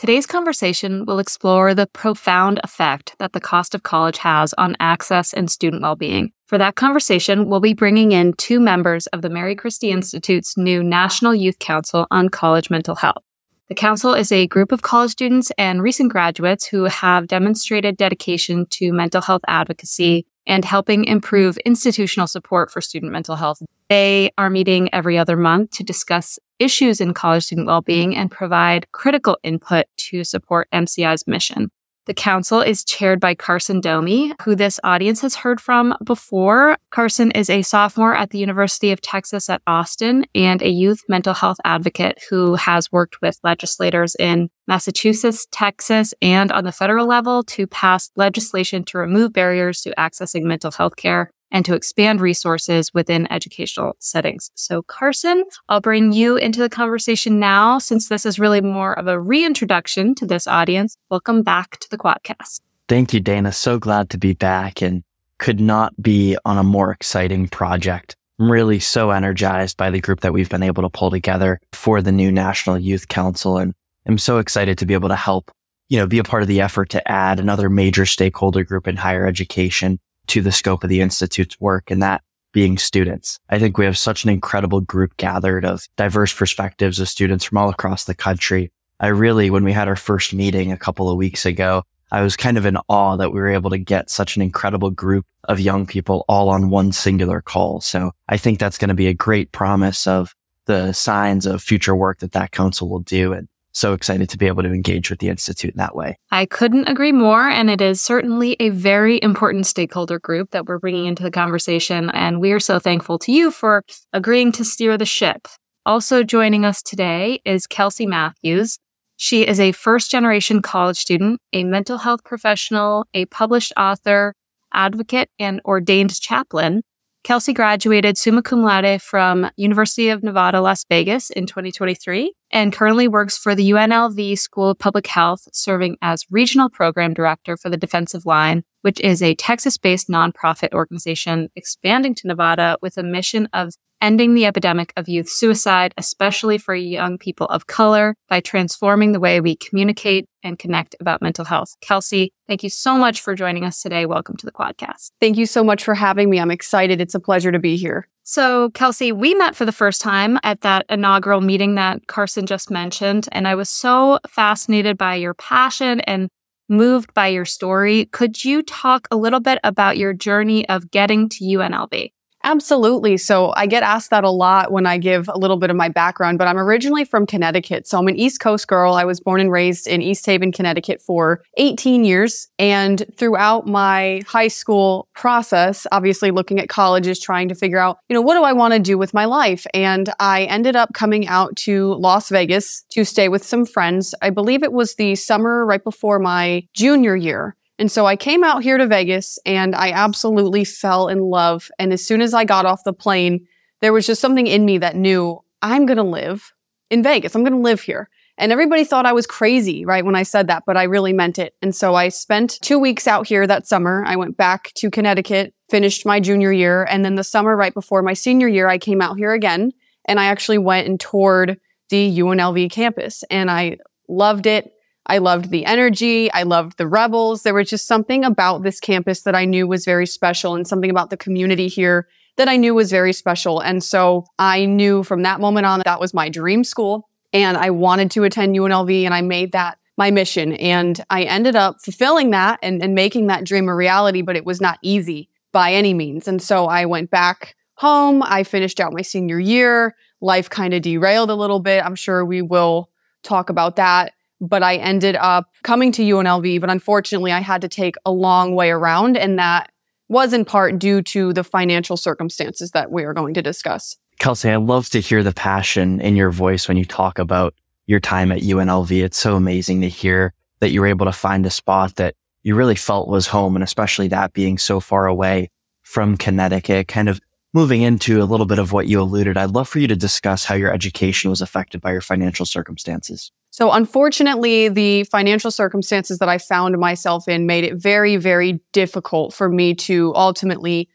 Today's conversation will explore the profound effect that the cost of college has on access and student well being. For that conversation, we'll be bringing in two members of the Mary Christie Institute's new National Youth Council on College Mental Health. The council is a group of college students and recent graduates who have demonstrated dedication to mental health advocacy and helping improve institutional support for student mental health. They are meeting every other month to discuss issues in college student well-being and provide critical input to support MCI's mission. The council is chaired by Carson Domey, who this audience has heard from before. Carson is a sophomore at the University of Texas at Austin and a youth mental health advocate who has worked with legislators in Massachusetts, Texas, and on the federal level to pass legislation to remove barriers to accessing mental health care and to expand resources within educational settings. So, Carson, I'll bring you into the conversation now since this is really more of a reintroduction to this audience. Welcome back to the Quadcast. Thank you, Dana. So glad to be back and could not be on a more exciting project. I'm really so energized by the group that we've been able to pull together for the new National Youth Council. And I'm so excited to be able to help, you know, be a part of the effort to add another major stakeholder group in higher education to the scope of the Institute's work and that being students. I think we have such an incredible group gathered of diverse perspectives of students from all across the country. I really, when we had our first meeting a couple of weeks ago, I was kind of in awe that we were able to get such an incredible group of young people all on one singular call. So I think that's going to be a great promise of the signs of future work that that council will do. And so excited to be able to engage with the Institute in that way. I couldn't agree more. And it is certainly a very important stakeholder group that we're bringing into the conversation. And we are so thankful to you for agreeing to steer the ship. Also joining us today is Kelsey Matthews. She is a first generation college student, a mental health professional, a published author, advocate, and ordained chaplain. Kelsey graduated summa cum laude from University of Nevada, Las Vegas in 2023 and currently works for the UNLV School of Public Health, serving as regional program director for the Defensive Line, which is a Texas-based nonprofit organization expanding to Nevada with a mission of ending the epidemic of youth suicide, especially for young people of color, by transforming the way we communicate and connect about mental health. Kelsey, thank you so much for joining us today. Welcome to the podcast. Thank you so much for having me. I'm excited. It's a pleasure to be here. So, Kelsey, we met for the first time at that inaugural meeting that Carson just mentioned, and I was so fascinated by your passion and moved by your story. Could you talk a little bit about your journey of getting to UNLV? Absolutely. So I get asked that a lot when I give a little bit of my background, but I'm originally from Connecticut. So I'm an East Coast girl. I was born and raised in East Haven, Connecticut for 18 years. And throughout my high school process, obviously looking at colleges, trying to figure out, you know, what do I want to do with my life? And I ended up coming out to Las Vegas to stay with some friends. I believe it was the summer right before my junior year. And so I came out here to Vegas and I absolutely fell in love. And as soon as I got off the plane, there was just something in me that knew I'm going to live in Vegas. I'm going to live here. And everybody thought I was crazy, right, when I said that, but I really meant it. And so I spent two weeks out here that summer. I went back to Connecticut, finished my junior year. And then the summer right before my senior year, I came out here again and I actually went and toured the UNLV campus and I loved it. I loved the energy. I loved the rebels. There was just something about this campus that I knew was very special and something about the community here that I knew was very special. And so I knew from that moment on that, that was my dream school and I wanted to attend UNLV and I made that my mission. And I ended up fulfilling that and, and making that dream a reality, but it was not easy by any means. And so I went back home. I finished out my senior year. Life kind of derailed a little bit. I'm sure we will talk about that but I ended up coming to UNLV. But unfortunately, I had to take a long way around, and that was in part due to the financial circumstances that we are going to discuss. Kelsey, I love to hear the passion in your voice when you talk about your time at UNLV. It's so amazing to hear that you were able to find a spot that you really felt was home. And especially that being so far away from Connecticut, kind of moving into a little bit of what you alluded, I'd love for you to discuss how your education was affected by your financial circumstances. So, unfortunately, the financial circumstances that I found myself in made it very, very difficult for me to ultimately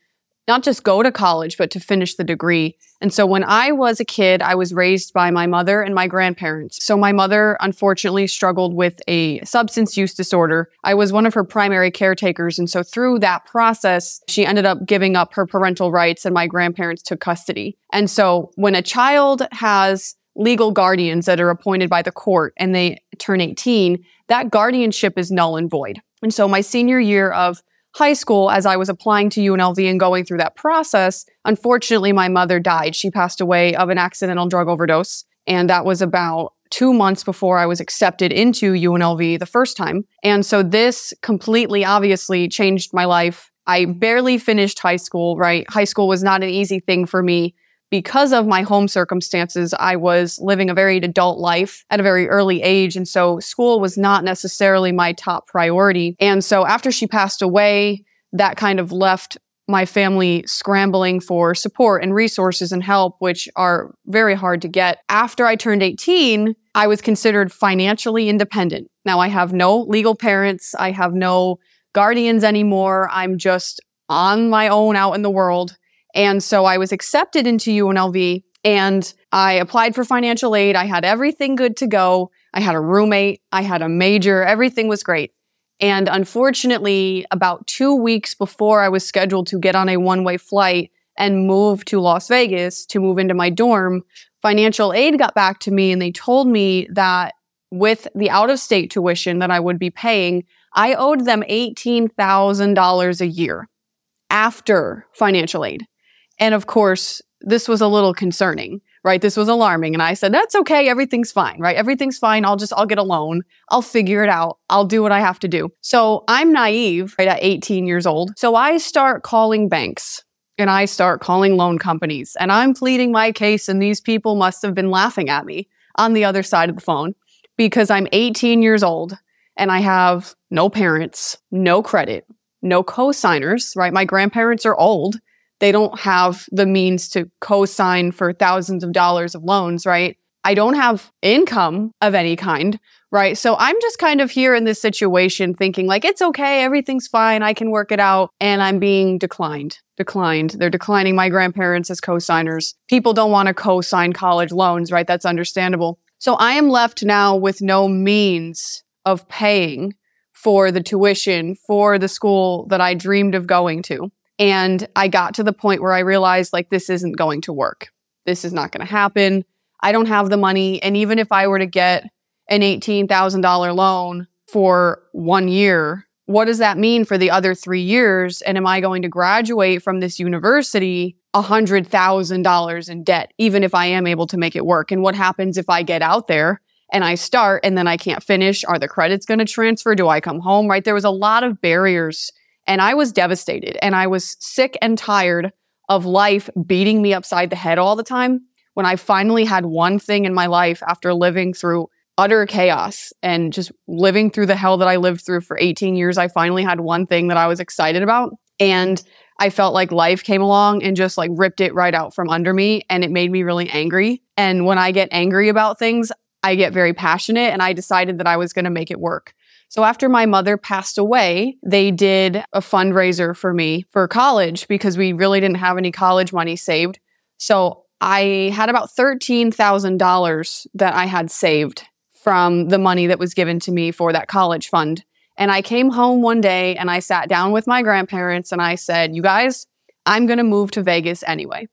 not just go to college, but to finish the degree. And so when I was a kid, I was raised by my mother and my grandparents. So my mother unfortunately struggled with a substance use disorder. I was one of her primary caretakers. And so through that process, she ended up giving up her parental rights and my grandparents took custody. And so when a child has legal guardians that are appointed by the court and they turn 18, that guardianship is null and void. And so my senior year of high school, as I was applying to UNLV and going through that process, unfortunately, my mother died. She passed away of an accidental drug overdose. And that was about two months before I was accepted into UNLV the first time. And so this completely obviously changed my life. I barely finished high school, right? High school was not an easy thing for me because of my home circumstances, I was living a very adult life at a very early age. And so school was not necessarily my top priority. And so after she passed away, that kind of left my family scrambling for support and resources and help, which are very hard to get. After I turned 18, I was considered financially independent. Now I have no legal parents. I have no guardians anymore. I'm just on my own out in the world. And so I was accepted into UNLV and I applied for financial aid. I had everything good to go. I had a roommate, I had a major, everything was great. And unfortunately, about two weeks before I was scheduled to get on a one way flight and move to Las Vegas to move into my dorm, financial aid got back to me and they told me that with the out of state tuition that I would be paying, I owed them $18,000 a year after financial aid. And of course, this was a little concerning, right? This was alarming. And I said, that's okay. Everything's fine, right? Everything's fine. I'll just, I'll get a loan. I'll figure it out. I'll do what I have to do. So I'm naive, right? At 18 years old. So I start calling banks and I start calling loan companies and I'm pleading my case. And these people must have been laughing at me on the other side of the phone because I'm 18 years old and I have no parents, no credit, no co-signers, right? My grandparents are old they don't have the means to co-sign for thousands of dollars of loans, right? I don't have income of any kind, right? So I'm just kind of here in this situation thinking like, it's okay. Everything's fine. I can work it out. And I'm being declined, declined. They're declining my grandparents as co-signers. People don't want to co-sign college loans, right? That's understandable. So I am left now with no means of paying for the tuition for the school that I dreamed of going to. And I got to the point where I realized like this isn't going to work. This is not going to happen. I don't have the money. And even if I were to get an $18,000 loan for one year, what does that mean for the other three years? And am I going to graduate from this university $100,000 in debt, even if I am able to make it work? And what happens if I get out there and I start and then I can't finish? Are the credits going to transfer? Do I come home? Right? There was a lot of barriers and I was devastated and I was sick and tired of life beating me upside the head all the time. When I finally had one thing in my life after living through utter chaos and just living through the hell that I lived through for 18 years, I finally had one thing that I was excited about. And I felt like life came along and just like ripped it right out from under me. And it made me really angry. And when I get angry about things, I get very passionate. And I decided that I was going to make it work. So after my mother passed away, they did a fundraiser for me for college because we really didn't have any college money saved. So I had about $13,000 that I had saved from the money that was given to me for that college fund. And I came home one day and I sat down with my grandparents and I said, You guys, I'm going to move to Vegas anyway.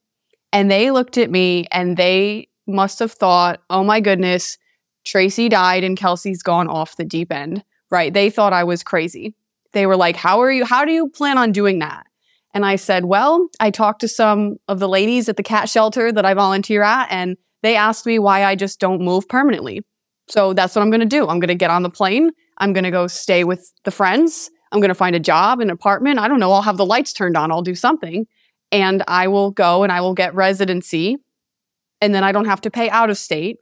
And they looked at me and they must have thought, Oh my goodness, Tracy died and Kelsey's gone off the deep end right? They thought I was crazy. They were like, How are you? How do you plan on doing that? And I said, Well, I talked to some of the ladies at the cat shelter that I volunteer at, and they asked me why I just don't move permanently. So that's what I'm going to do. I'm going to get on the plane. I'm going to go stay with the friends. I'm going to find a job, an apartment. I don't know. I'll have the lights turned on. I'll do something. And I will go and I will get residency. And then I don't have to pay out of state.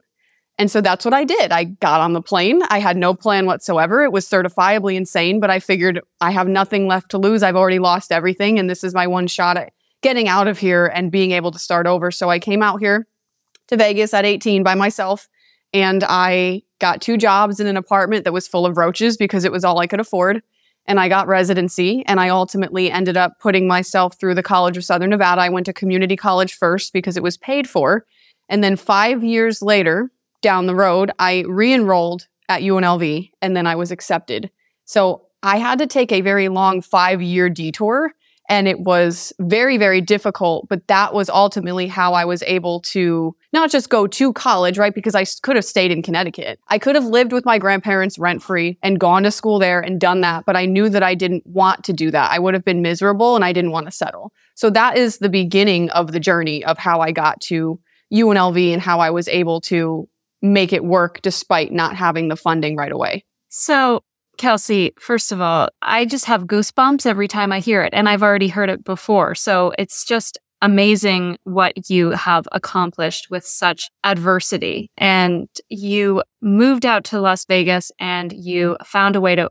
And so that's what I did. I got on the plane. I had no plan whatsoever. It was certifiably insane, but I figured I have nothing left to lose. I've already lost everything. And this is my one shot at getting out of here and being able to start over. So I came out here to Vegas at 18 by myself and I got two jobs in an apartment that was full of roaches because it was all I could afford. And I got residency and I ultimately ended up putting myself through the College of Southern Nevada. I went to community college first because it was paid for. And then five years later, down the road, I re enrolled at UNLV and then I was accepted. So I had to take a very long five year detour and it was very, very difficult. But that was ultimately how I was able to not just go to college, right? Because I could have stayed in Connecticut. I could have lived with my grandparents rent free and gone to school there and done that. But I knew that I didn't want to do that. I would have been miserable and I didn't want to settle. So that is the beginning of the journey of how I got to UNLV and how I was able to make it work despite not having the funding right away. So Kelsey, first of all, I just have goosebumps every time I hear it, and I've already heard it before. So it's just amazing what you have accomplished with such adversity. And you moved out to Las Vegas and you found a way to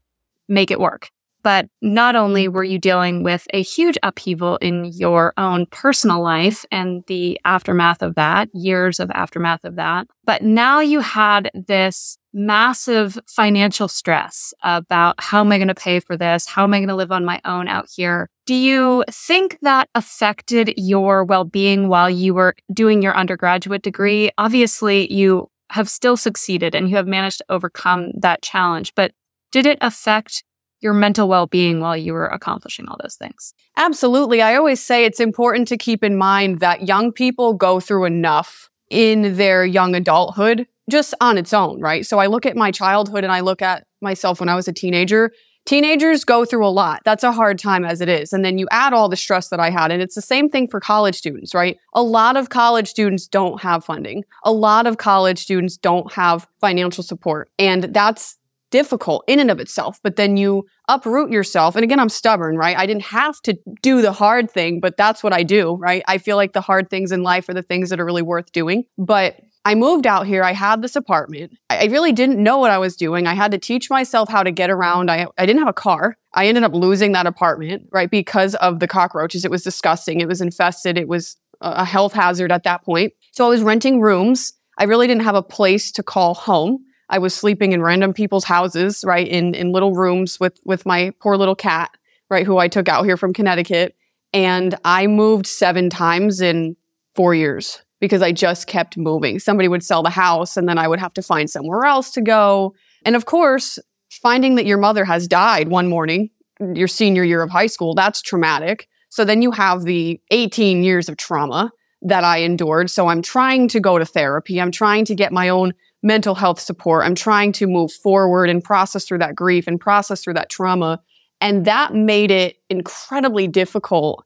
make it work. But not only were you dealing with a huge upheaval in your own personal life and the aftermath of that, years of aftermath of that, but now you had this massive financial stress about how am I going to pay for this? How am I going to live on my own out here? Do you think that affected your well being while you were doing your undergraduate degree? Obviously, you have still succeeded and you have managed to overcome that challenge, but did it affect your mental well being while you were accomplishing all those things? Absolutely. I always say it's important to keep in mind that young people go through enough in their young adulthood just on its own, right? So I look at my childhood and I look at myself when I was a teenager. Teenagers go through a lot. That's a hard time as it is. And then you add all the stress that I had. And it's the same thing for college students, right? A lot of college students don't have funding. A lot of college students don't have financial support. And that's difficult in and of itself, but then you uproot yourself. And again, I'm stubborn, right? I didn't have to do the hard thing, but that's what I do, right? I feel like the hard things in life are the things that are really worth doing. But I moved out here. I had this apartment. I really didn't know what I was doing. I had to teach myself how to get around. I, I didn't have a car. I ended up losing that apartment, right? Because of the cockroaches. It was disgusting. It was infested. It was a health hazard at that point. So I was renting rooms. I really didn't have a place to call home. I was sleeping in random people's houses, right, in in little rooms with with my poor little cat, right, who I took out here from Connecticut, and I moved seven times in 4 years because I just kept moving. Somebody would sell the house and then I would have to find somewhere else to go. And of course, finding that your mother has died one morning, your senior year of high school, that's traumatic. So then you have the 18 years of trauma that I endured. So I'm trying to go to therapy. I'm trying to get my own mental health support. I'm trying to move forward and process through that grief and process through that trauma. And that made it incredibly difficult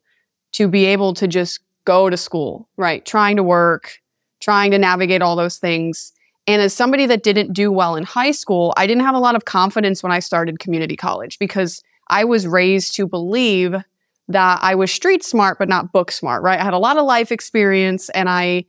to be able to just go to school, right? Trying to work, trying to navigate all those things. And as somebody that didn't do well in high school, I didn't have a lot of confidence when I started community college because I was raised to believe that I was street smart, but not book smart, right? I had a lot of life experience and I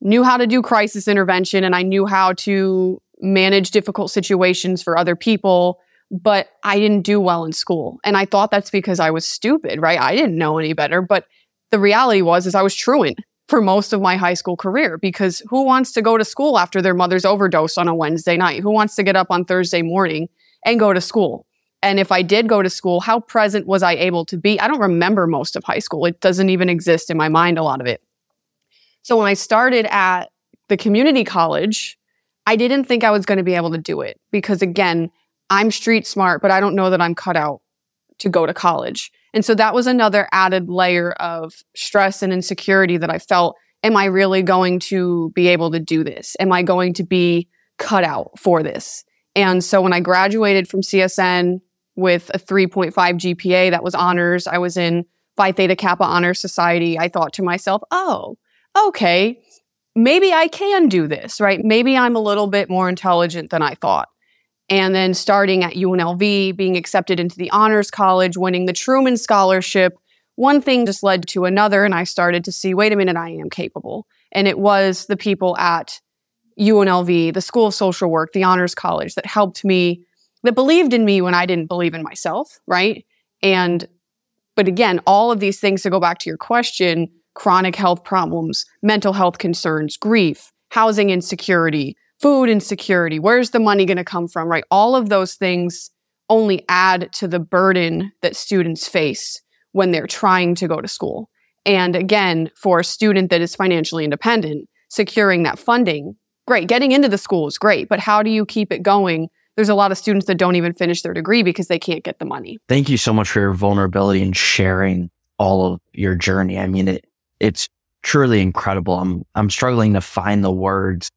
knew how to do crisis intervention and I knew how to manage difficult situations for other people, but I didn't do well in school. And I thought that's because I was stupid, right? I didn't know any better, but the reality was is I was truant for most of my high school career because who wants to go to school after their mother's overdose on a Wednesday night? Who wants to get up on Thursday morning and go to school? And if I did go to school, how present was I able to be? I don't remember most of high school. It doesn't even exist in my mind, a lot of it. So when I started at the community college, I didn't think I was going to be able to do it because again, I'm street smart, but I don't know that I'm cut out to go to college. And so that was another added layer of stress and insecurity that I felt. Am I really going to be able to do this? Am I going to be cut out for this? And so when I graduated from CSN with a 3.5 GPA, that was honors, I was in Phi Theta Kappa Honor Society. I thought to myself, oh, okay, maybe I can do this, right? Maybe I'm a little bit more intelligent than I thought. And then starting at UNLV, being accepted into the Honors College, winning the Truman Scholarship, one thing just led to another. And I started to see, wait a minute, I am capable. And it was the people at UNLV, the School of Social Work, the Honors College that helped me, that believed in me when I didn't believe in myself, right? And, but again, all of these things to go back to your question chronic health problems, mental health concerns, grief, housing insecurity, food insecurity, where's the money going to come from, right? All of those things only add to the burden that students face when they're trying to go to school. And again, for a student that is financially independent, securing that funding, great. Getting into the school is great, but how do you keep it going? There's a lot of students that don't even finish their degree because they can't get the money. Thank you so much for your vulnerability and sharing all of your journey. I mean, it, it's truly incredible. I'm, I'm struggling to find the words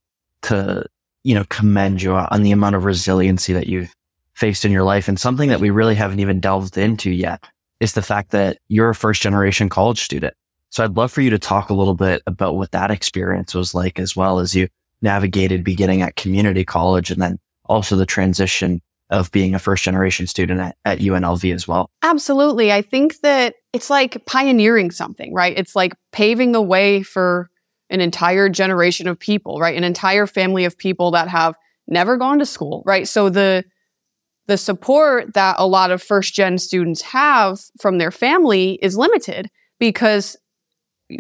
to, you know, commend you on the amount of resiliency that you've faced in your life and something that we really haven't even delved into yet is the fact that you're a first generation college student. So I'd love for you to talk a little bit about what that experience was like as well as you navigated beginning at community college and then also the transition of being a first generation student at, at UNLV as well. Absolutely. I think that it's like pioneering something, right? It's like paving the way for an entire generation of people, right? An entire family of people that have never gone to school, right? So the the support that a lot of first gen students have from their family is limited because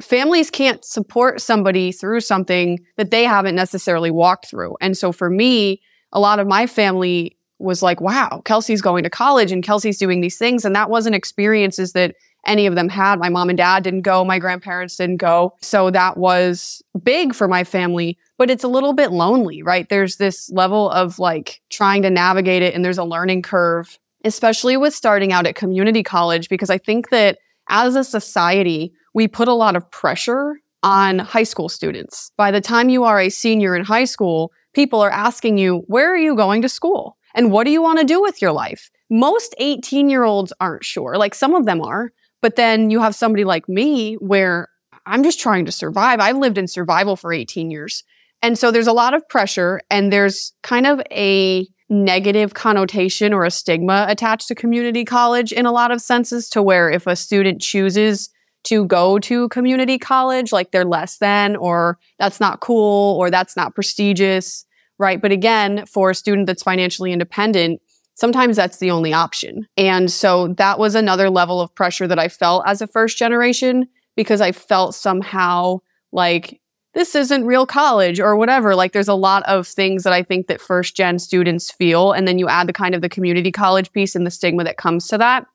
families can't support somebody through something that they haven't necessarily walked through. And so for me, a lot of my family was like, wow, Kelsey's going to college and Kelsey's doing these things. And that wasn't experiences that any of them had. My mom and dad didn't go, my grandparents didn't go. So that was big for my family, but it's a little bit lonely, right? There's this level of like trying to navigate it and there's a learning curve, especially with starting out at community college, because I think that as a society, we put a lot of pressure on high school students. By the time you are a senior in high school, people are asking you, where are you going to school? And what do you want to do with your life? Most 18 year olds aren't sure. Like some of them are, but then you have somebody like me where I'm just trying to survive. I've lived in survival for 18 years. And so there's a lot of pressure and there's kind of a negative connotation or a stigma attached to community college in a lot of senses to where if a student chooses to go to community college, like they're less than, or that's not cool, or that's not prestigious, right? But again, for a student that's financially independent, sometimes that's the only option. And so that was another level of pressure that I felt as a first generation because I felt somehow like this isn't real college or whatever. Like there's a lot of things that I think that first gen students feel. And then you add the kind of the community college piece and the stigma that comes to that.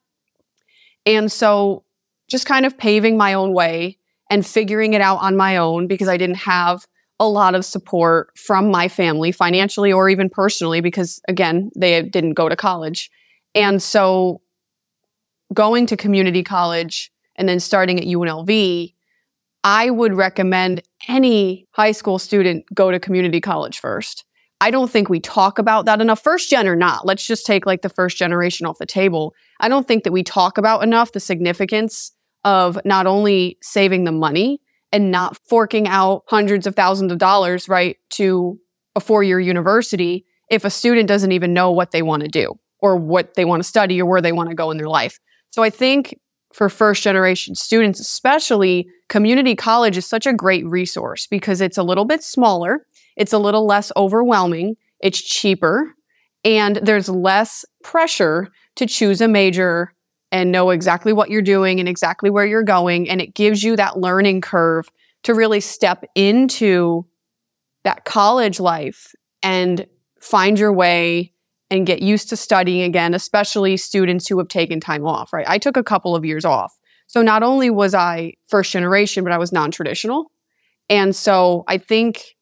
And so just kind of paving my own way and figuring it out on my own because I didn't have a lot of support from my family financially or even personally because again, they didn't go to college. And so going to community college and then starting at UNLV, I would recommend any high school student go to community college first. I don't think we talk about that enough. First gen or not, let's just take like the first generation off the table. I don't think that we talk about enough the significance of not only saving the money and not forking out hundreds of thousands of dollars, right, to a four year university if a student doesn't even know what they want to do or what they want to study or where they want to go in their life. So I think for first generation students, especially, community college is such a great resource because it's a little bit smaller, it's a little less overwhelming, it's cheaper, and there's less pressure to choose a major and know exactly what you're doing and exactly where you're going. And it gives you that learning curve to really step into that college life and find your way and get used to studying again, especially students who have taken time off, right? I took a couple of years off. So not only was I first generation, but I was non traditional. And so I think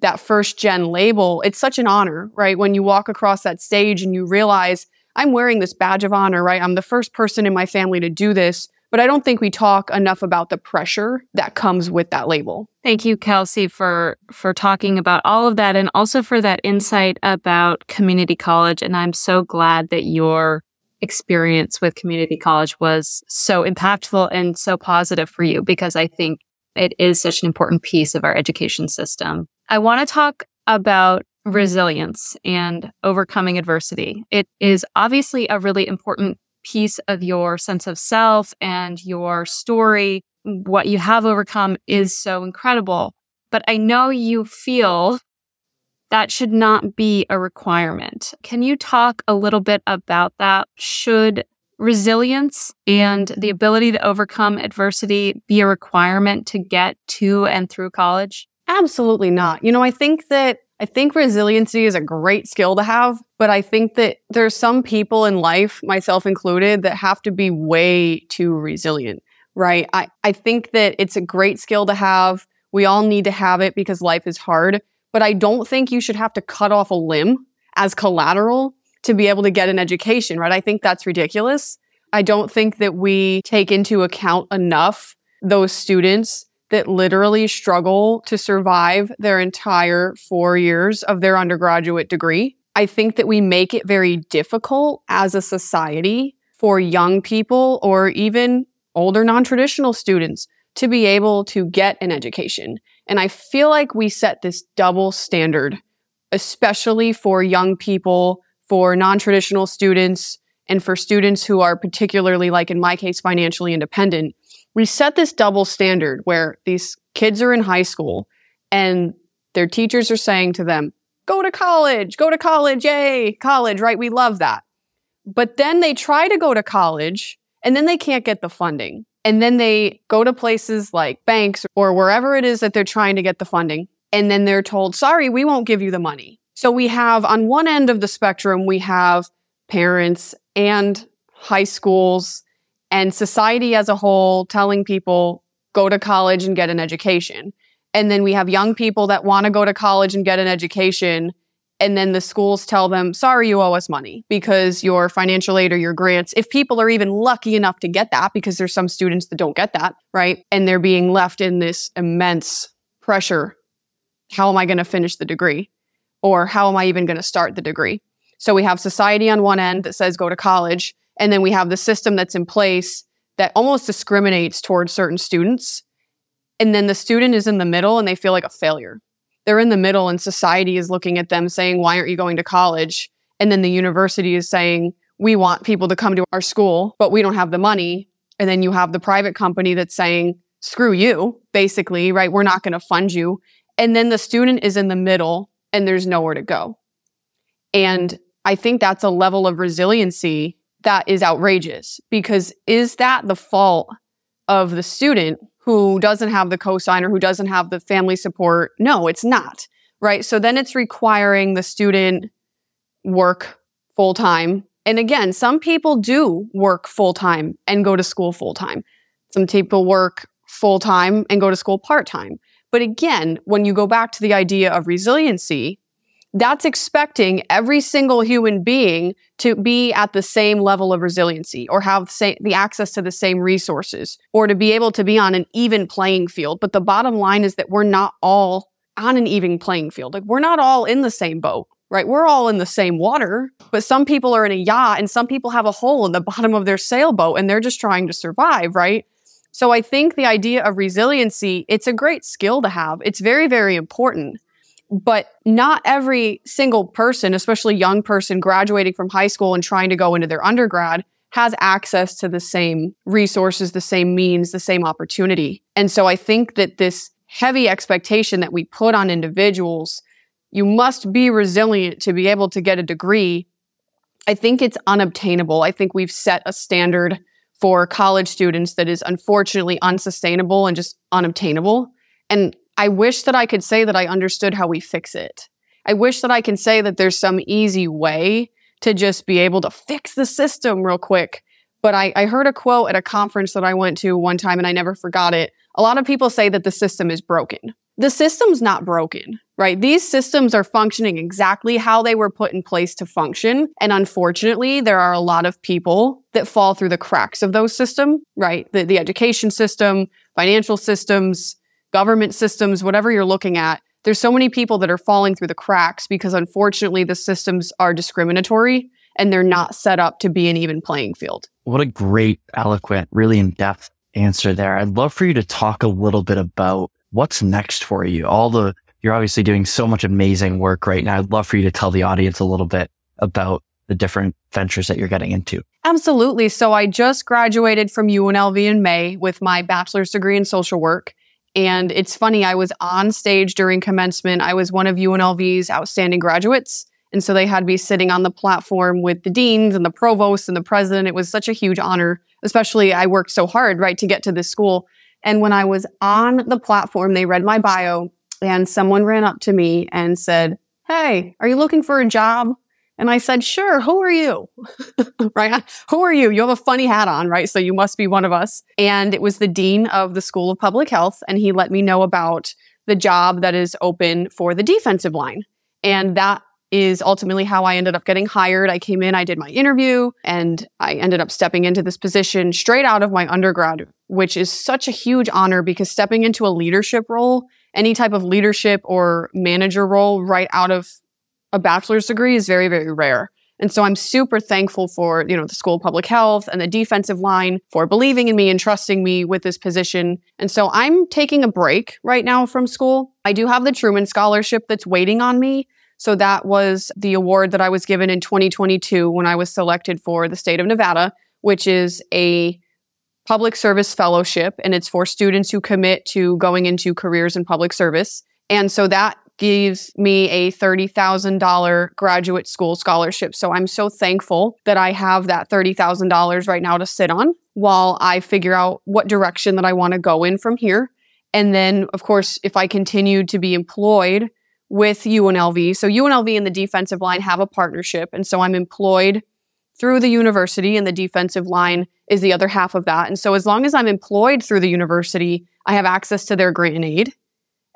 that first gen label, it's such an honor, right? When you walk across that stage and you realize I'm wearing this badge of honor, right? I'm the first person in my family to do this. But I don't think we talk enough about the pressure that comes with that label. Thank you, Kelsey, for for talking about all of that and also for that insight about community college. And I'm so glad that your experience with community college was so impactful and so positive for you because I think it is such an important piece of our education system. I want to talk about resilience and overcoming adversity. It is obviously a really important piece of your sense of self and your story. What you have overcome is so incredible. but I know you feel that should not be a requirement. Can you talk a little bit about that? Should resilience and the ability to overcome adversity be a requirement to get to and through college? Absolutely not. You know, I think that I think resiliency is a great skill to have, but I think that there's some people in life, myself included, that have to be way too resilient, right? I, I think that it's a great skill to have. We all need to have it because life is hard, but I don't think you should have to cut off a limb as collateral to be able to get an education, right? I think that's ridiculous. I don't think that we take into account enough those students that literally struggle to survive their entire four years of their undergraduate degree. I think that we make it very difficult as a society for young people or even older non traditional students to be able to get an education. And I feel like we set this double standard, especially for young people, for non traditional students, and for students who are particularly, like in my case, financially independent we set this double standard where these kids are in high school and their teachers are saying to them, go to college, go to college, yay, college, right? We love that. But then they try to go to college and then they can't get the funding. And then they go to places like banks or wherever it is that they're trying to get the funding. And then they're told, sorry, we won't give you the money. So we have on one end of the spectrum, we have parents and high schools and society as a whole telling people go to college and get an education. And then we have young people that want to go to college and get an education. And then the schools tell them, sorry, you owe us money because your financial aid or your grants, if people are even lucky enough to get that, because there's some students that don't get that, right? And they're being left in this immense pressure. How am I going to finish the degree? Or how am I even going to start the degree? So we have society on one end that says go to college. And then we have the system that's in place that almost discriminates towards certain students. And then the student is in the middle and they feel like a failure. They're in the middle and society is looking at them saying, Why aren't you going to college? And then the university is saying, We want people to come to our school, but we don't have the money. And then you have the private company that's saying, Screw you, basically, right? We're not going to fund you. And then the student is in the middle and there's nowhere to go. And I think that's a level of resiliency that is outrageous because is that the fault of the student who doesn't have the cosigner, who doesn't have the family support? No, it's not. Right. So then it's requiring the student work full time. And again, some people do work full time and go to school full time. Some people work full time and go to school part time. But again, when you go back to the idea of resiliency, that's expecting every single human being to be at the same level of resiliency or have the access to the same resources or to be able to be on an even playing field. But the bottom line is that we're not all on an even playing field. Like we're not all in the same boat, right? We're all in the same water, but some people are in a yacht and some people have a hole in the bottom of their sailboat and they're just trying to survive, right? So I think the idea of resiliency, it's a great skill to have. It's very, very important. But not every single person, especially young person graduating from high school and trying to go into their undergrad, has access to the same resources, the same means, the same opportunity. And so I think that this heavy expectation that we put on individuals, you must be resilient to be able to get a degree. I think it's unobtainable. I think we've set a standard for college students that is unfortunately unsustainable and just unobtainable. And I wish that I could say that I understood how we fix it. I wish that I can say that there's some easy way to just be able to fix the system real quick. But I, I heard a quote at a conference that I went to one time and I never forgot it. A lot of people say that the system is broken. The system's not broken, right? These systems are functioning exactly how they were put in place to function. And unfortunately, there are a lot of people that fall through the cracks of those systems, right? The, the education system, financial systems, government systems, whatever you're looking at, there's so many people that are falling through the cracks because unfortunately the systems are discriminatory and they're not set up to be an even playing field. What a great, eloquent, really in depth answer there. I'd love for you to talk a little bit about what's next for you. All the, you're obviously doing so much amazing work right now. I'd love for you to tell the audience a little bit about the different ventures that you're getting into. Absolutely. So I just graduated from UNLV in May with my bachelor's degree in social work. And it's funny, I was on stage during commencement. I was one of UNLV's outstanding graduates. And so they had me sitting on the platform with the deans and the provost and the president. It was such a huge honor, especially I worked so hard, right, to get to this school. And when I was on the platform, they read my bio and someone ran up to me and said, Hey, are you looking for a job? And I said, Sure, who are you? right? Who are you? You have a funny hat on, right? So you must be one of us. And it was the dean of the School of Public Health. And he let me know about the job that is open for the defensive line. And that is ultimately how I ended up getting hired. I came in, I did my interview, and I ended up stepping into this position straight out of my undergrad, which is such a huge honor because stepping into a leadership role, any type of leadership or manager role right out of a bachelor's degree is very, very rare. And so I'm super thankful for, you know, the School of Public Health and the defensive line for believing in me and trusting me with this position. And so I'm taking a break right now from school. I do have the Truman Scholarship that's waiting on me. So that was the award that I was given in 2022 when I was selected for the state of Nevada, which is a public service fellowship and it's for students who commit to going into careers in public service. And so that gives me a $30,000 graduate school scholarship. So I'm so thankful that I have that $30,000 right now to sit on while I figure out what direction that I want to go in from here. And then, of course, if I continue to be employed with UNLV. So UNLV and the defensive line have a partnership. And so I'm employed through the university and the defensive line is the other half of that. And so as long as I'm employed through the university, I have access to their grant and aid.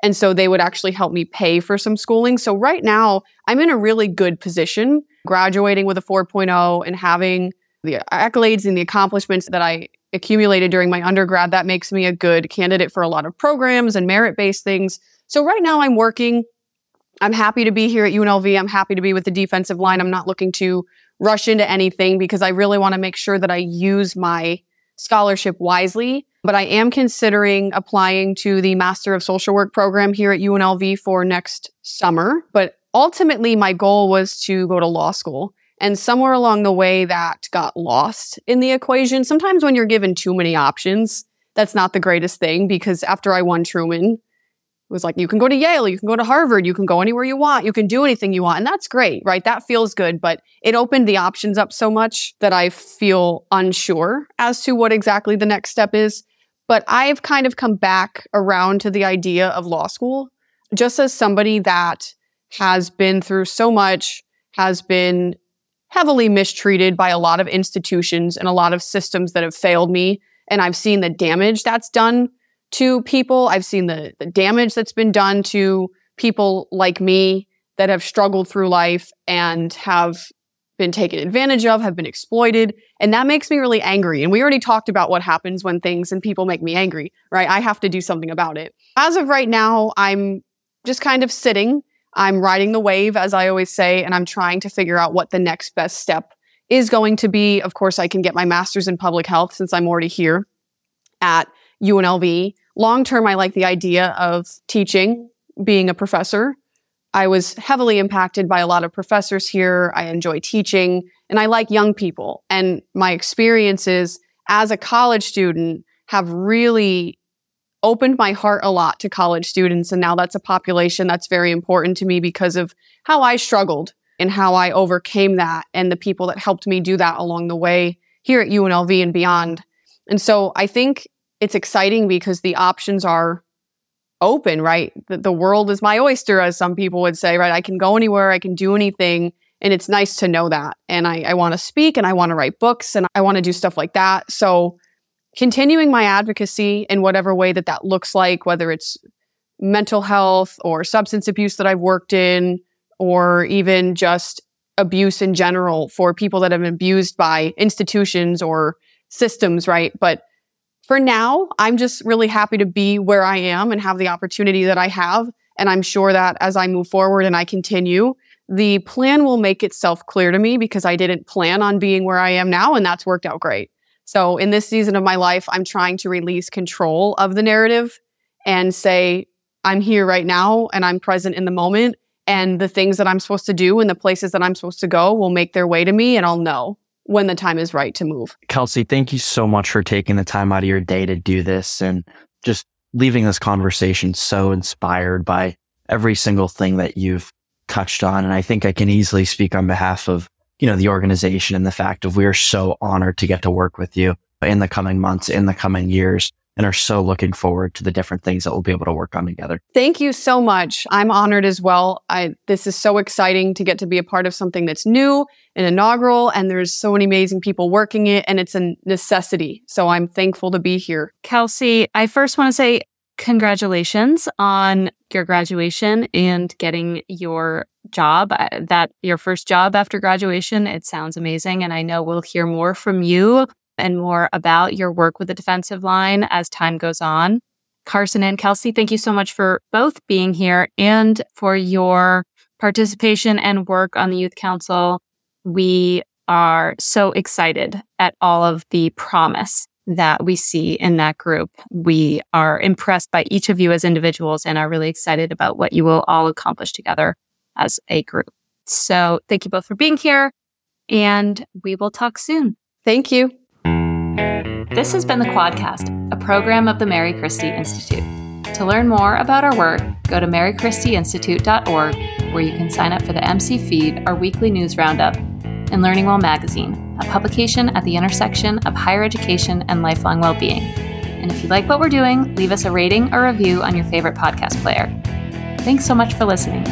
And so they would actually help me pay for some schooling. So right now I'm in a really good position graduating with a 4.0 and having the accolades and the accomplishments that I accumulated during my undergrad. That makes me a good candidate for a lot of programs and merit based things. So right now I'm working I'm happy to be here at UNLV. I'm happy to be with the defensive line. I'm not looking to rush into anything because I really want to make sure that I use my scholarship wisely. But I am considering applying to the Master of Social Work program here at UNLV for next summer. But ultimately, my goal was to go to law school. And somewhere along the way, that got lost in the equation. Sometimes when you're given too many options, that's not the greatest thing because after I won Truman, was like, you can go to Yale, you can go to Harvard, you can go anywhere you want, you can do anything you want. And that's great, right? That feels good. But it opened the options up so much that I feel unsure as to what exactly the next step is. But I've kind of come back around to the idea of law school just as somebody that has been through so much, has been heavily mistreated by a lot of institutions and a lot of systems that have failed me. And I've seen the damage that's done to people. I've seen the, the damage that's been done to people like me that have struggled through life and have been taken advantage of, have been exploited. And that makes me really angry. And we already talked about what happens when things and people make me angry, right? I have to do something about it. As of right now, I'm just kind of sitting. I'm riding the wave, as I always say, and I'm trying to figure out what the next best step is going to be. Of course, I can get my master's in public health since I'm already here at UNLV. Long term, I like the idea of teaching, being a professor. I was heavily impacted by a lot of professors here. I enjoy teaching and I like young people. And my experiences as a college student have really opened my heart a lot to college students. And now that's a population that's very important to me because of how I struggled and how I overcame that and the people that helped me do that along the way here at UNLV and beyond. And so I think it's exciting because the options are open, right? The, the world is my oyster, as some people would say, right? I can go anywhere, I can do anything. And it's nice to know that. And I, I want to speak and I want to write books and I want to do stuff like that. So continuing my advocacy in whatever way that that looks like, whether it's mental health or substance abuse that I've worked in, or even just abuse in general for people that have been abused by institutions or systems, right? But for now, I'm just really happy to be where I am and have the opportunity that I have. And I'm sure that as I move forward and I continue, the plan will make itself clear to me because I didn't plan on being where I am now, and that's worked out great. So, in this season of my life, I'm trying to release control of the narrative and say, I'm here right now and I'm present in the moment. And the things that I'm supposed to do and the places that I'm supposed to go will make their way to me, and I'll know when the time is right to move. Kelsey, thank you so much for taking the time out of your day to do this and just leaving this conversation so inspired by every single thing that you've touched on. And I think I can easily speak on behalf of, you know, the organization and the fact of we are so honored to get to work with you in the coming months, in the coming years, and are so looking forward to the different things that we'll be able to work on together. Thank you so much. I'm honored as well. I, this is so exciting to get to be a part of something that's new and inaugural, and there's so many amazing people working it, and it's a necessity. So I'm thankful to be here. Kelsey, I first want to say congratulations on your graduation and getting your job that your first job after graduation it sounds amazing and i know we'll hear more from you and more about your work with the defensive line as time goes on. Carson and Kelsey, thank you so much for both being here and for your participation and work on the Youth Council. We are so excited at all of the promise that we see in that group. We are impressed by each of you as individuals and are really excited about what you will all accomplish together as a group. So thank you both for being here and we will talk soon. Thank you. This has been the Quadcast, a program of the Mary Christie Institute. To learn more about our work, go to marychristieinstitute.org, where you can sign up for the MC Feed, our weekly news roundup, and Learning Well magazine, a publication at the intersection of higher education and lifelong well being. And if you like what we're doing, leave us a rating or review on your favorite podcast player. Thanks so much for listening.